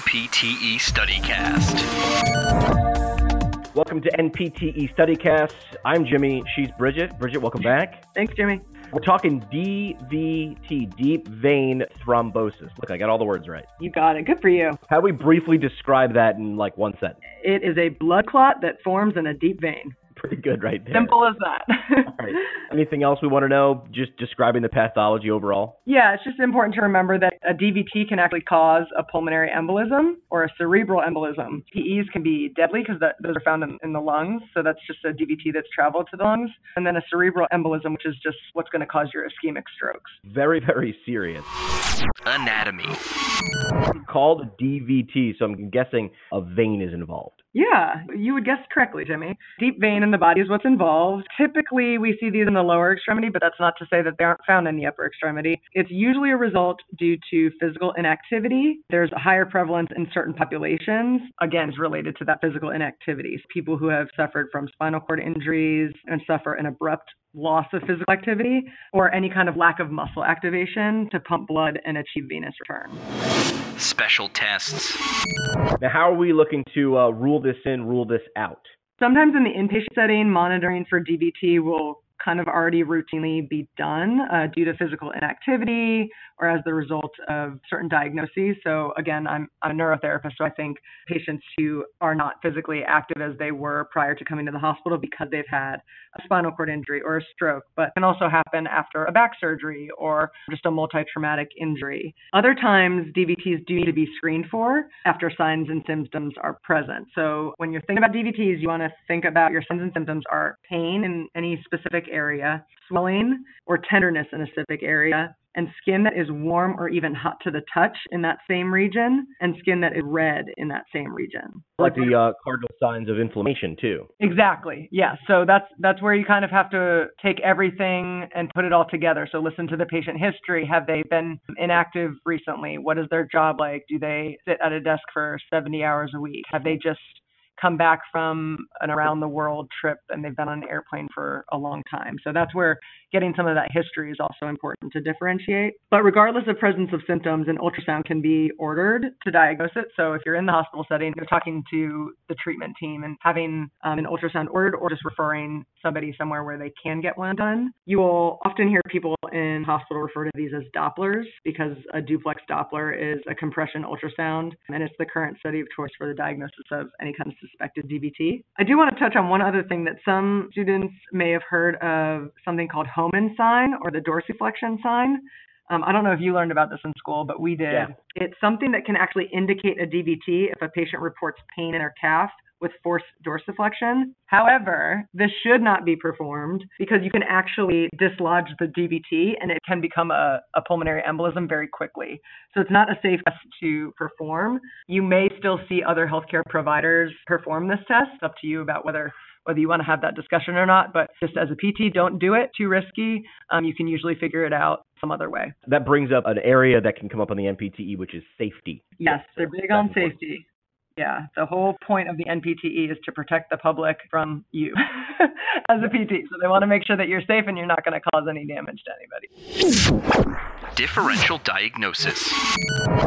NPTE StudyCast. Welcome to NPTE StudyCast. I'm Jimmy. She's Bridget. Bridget, welcome back. Thanks, Jimmy. We're talking DVT, deep vein thrombosis. Look, I got all the words right. You got it. Good for you. How do we briefly describe that in like one sentence? It is a blood clot that forms in a deep vein. Pretty good right there. Simple as that. All right. Anything else we want to know? Just describing the pathology overall? Yeah, it's just important to remember that a DVT can actually cause a pulmonary embolism or a cerebral embolism. PEs can be deadly because those are found in, in, the lungs. So that's just a DVT that's traveled to the lungs. And then a cerebral embolism, which is just what's going to cause your ischemic strokes. Very, very serious. Anatomy. Called DVT, so I'm guessing a vein is involved. Yeah, you would guess correctly, Jimmy. Deep vein in the body is what's involved. Typically, we see these in the lower extremity, but that's not to say that they aren't found in the upper extremity. It's usually a result due to physical inactivity. There's a higher prevalence in certain populations. Again, it's related to that physical inactivity. People who have suffered from spinal cord injuries and suffer an abrupt loss of physical activity or any kind of lack of muscle activation to pump blood and achieve venous return. Special tests. Now, how are we looking to uh, rule this in, rule this out? Sometimes in the inpatient setting, monitoring for DVT will kind of already routinely be done uh, due to physical inactivity or as the result of certain diagnoses. So again, I'm, I'm, a neurotherapist, so I think patients who are not physically active as they were prior to coming to the hospital because they've had a spinal cord injury or a stroke, but can also happen after a back surgery or just a multi-traumatic injury. Other times, DVTs do need to be screened for after signs and symptoms are present. So when you're thinking about DVTs, you want to think about your signs and symptoms are pain in any specific area, swelling or tenderness in a specific area, and skin that is warm or even hot to the touch in that same region, and skin that is red in that same region. Like the uh, cardinal signs of inflammation too. Exactly. Yeah. So that's that's where you kind of have to take everything and put it all together. So listen to the patient history. Have they been inactive recently? What is their job like? Do they sit at a desk for 70 hours a week? Have they just come back from an around the world trip and they've been on an airplane for a long time. So that's where getting some of that history is also important to differentiate. But regardless of presence of symptoms, an ultrasound can be ordered to diagnose it. So if you're in the hospital setting, you're talking to the treatment team and having um, an ultrasound ordered or just referring somebody somewhere where they can get one done. You will often hear people in hospital refer to these as Dopplers because a duplex Doppler is a compression ultrasound and it's the current study of choice for the diagnosis of any kind of suspected DVT. I do want to touch on one other thing that some students may have heard of something called Homan sign or the dorsiflexion sign. Um, I don't know if you learned about this in school, but we did. Yeah. It's something that can actually indicate a DVT if a patient reports pain in their calf with forced dorsiflexion. However, this should not be performed because you can actually dislodge the DVT and it can become a, a, pulmonary embolism very quickly. So it's not a safe test to perform. You may still see other healthcare providers perform this test. It's up to you about whether whether you want to have that discussion or not. But just as a PT, don't do it. Too risky. Um, you can usually figure it out some other way. That brings up an area that can come up on the NPTE, which is safety. Yes, they're big on safety. Yeah, the whole point of the NPTE is to protect the public from you as a PT. So they want to make sure that you're safe and you're not going to cause any damage to anybody. Differential diagnosis.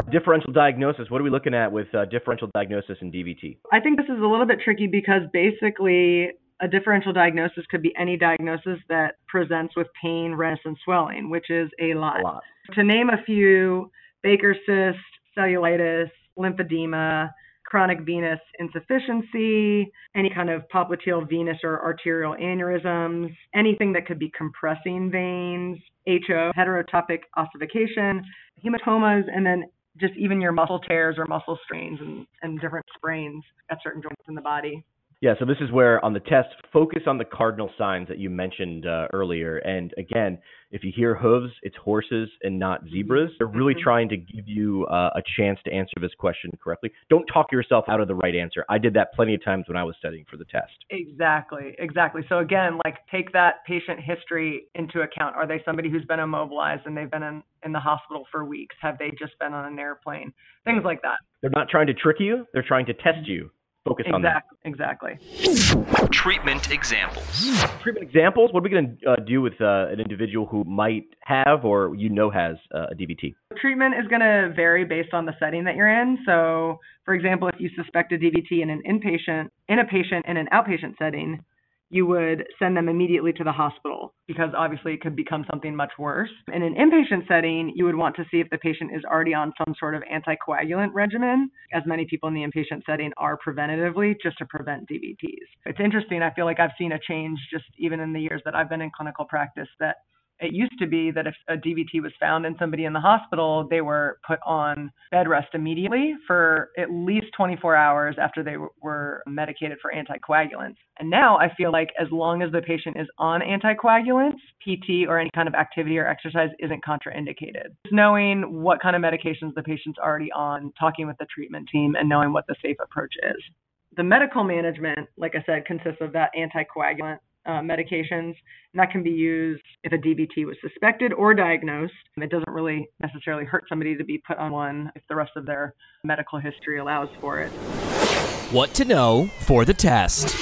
Differential diagnosis. What are we looking at with uh, differential diagnosis in DVT? I think this is a little bit tricky because basically a differential diagnosis could be any diagnosis that presents with pain, redness, and swelling, which is a lot. A lot. To name a few, Baker cyst, cellulitis, lymphedema, chronic venous insufficiency, any kind of popliteal venous or arterial aneurysms, anything that could be compressing veins, HO, heterotopic ossification, hematomas, and then just even your muscle tears or muscle strains and, and different sprains at certain joints in the body. Yeah, so this is where on the test, focus on the cardinal signs that you mentioned uh, earlier. And again, if you hear hooves, it's horses and not zebras. They're really mm-hmm. trying to give you uh, a chance to answer this question correctly. Don't talk yourself out of the right answer. I did that plenty of times when I was studying for the test. Exactly, exactly. So again, like take that patient history into account. Are they somebody who's been immobilized and they've been in, in the hospital for weeks? Have they just been on an airplane? Things like that. They're not trying to trick you. They're trying to test you focus on that. Exactly. Treatment examples. Treatment examples. What are we going to uh, do with uh, an individual who might have or you know has uh, a DVT? Treatment is going to vary based on the setting that you're in. So, for example, if you suspect a DVT in an inpatient in a patient in an outpatient setting, you would send them immediately to the hospital because obviously it could become something much worse. In an inpatient setting, you would want to see if the patient is already on some sort of anticoagulant regimen, as many people in the inpatient setting are preventatively just to prevent DVTs. It's interesting. I feel like I've seen a change just even in the years that I've been in clinical practice that it used to be that if a DVT was found in somebody in the hospital, they were put on bed rest immediately for at least 24 hours after they were medicated for anticoagulants. And now I feel like as long as the patient is on anticoagulants, PT or any kind of activity or exercise isn't contraindicated. Just knowing what kind of medications the patient's already on, talking with the treatment team, and knowing what the safe approach is. The medical management, like I said, consists of that anticoagulant uh, medications, and that can be used if a DVT was suspected or diagnosed. It doesn't really necessarily hurt somebody to be put on one if the rest of their medical history allows for it. What to know for the test.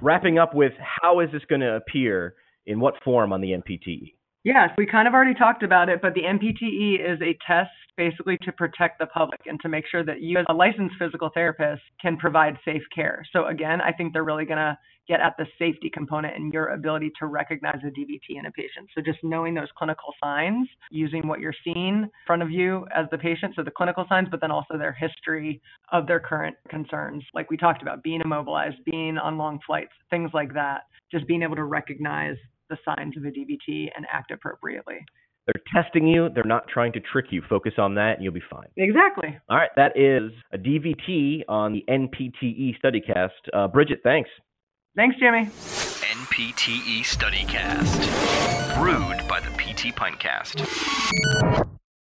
Wrapping up with how is this going to appear in what form on the NPTE? Yes, we kind of already talked about it, but the NPTE is a test basically to protect the public and to make sure that you, as a licensed physical therapist, can provide safe care. So, again, I think they're really going to get at the safety component and your ability to recognize a DVT in a patient. So, just knowing those clinical signs, using what you're seeing in front of you as the patient, so the clinical signs, but then also their history of their current concerns, like we talked about, being immobilized, being on long flights, things like that. Just being able to recognize the signs of a DVT and act appropriately. They're testing you. They're not trying to trick you. Focus on that, and you'll be fine. Exactly. All right, that is a DVT on the NPTE StudyCast. Uh, Bridget, thanks. Thanks, Jimmy. NPTE StudyCast. Brewed by the PT Pintcast.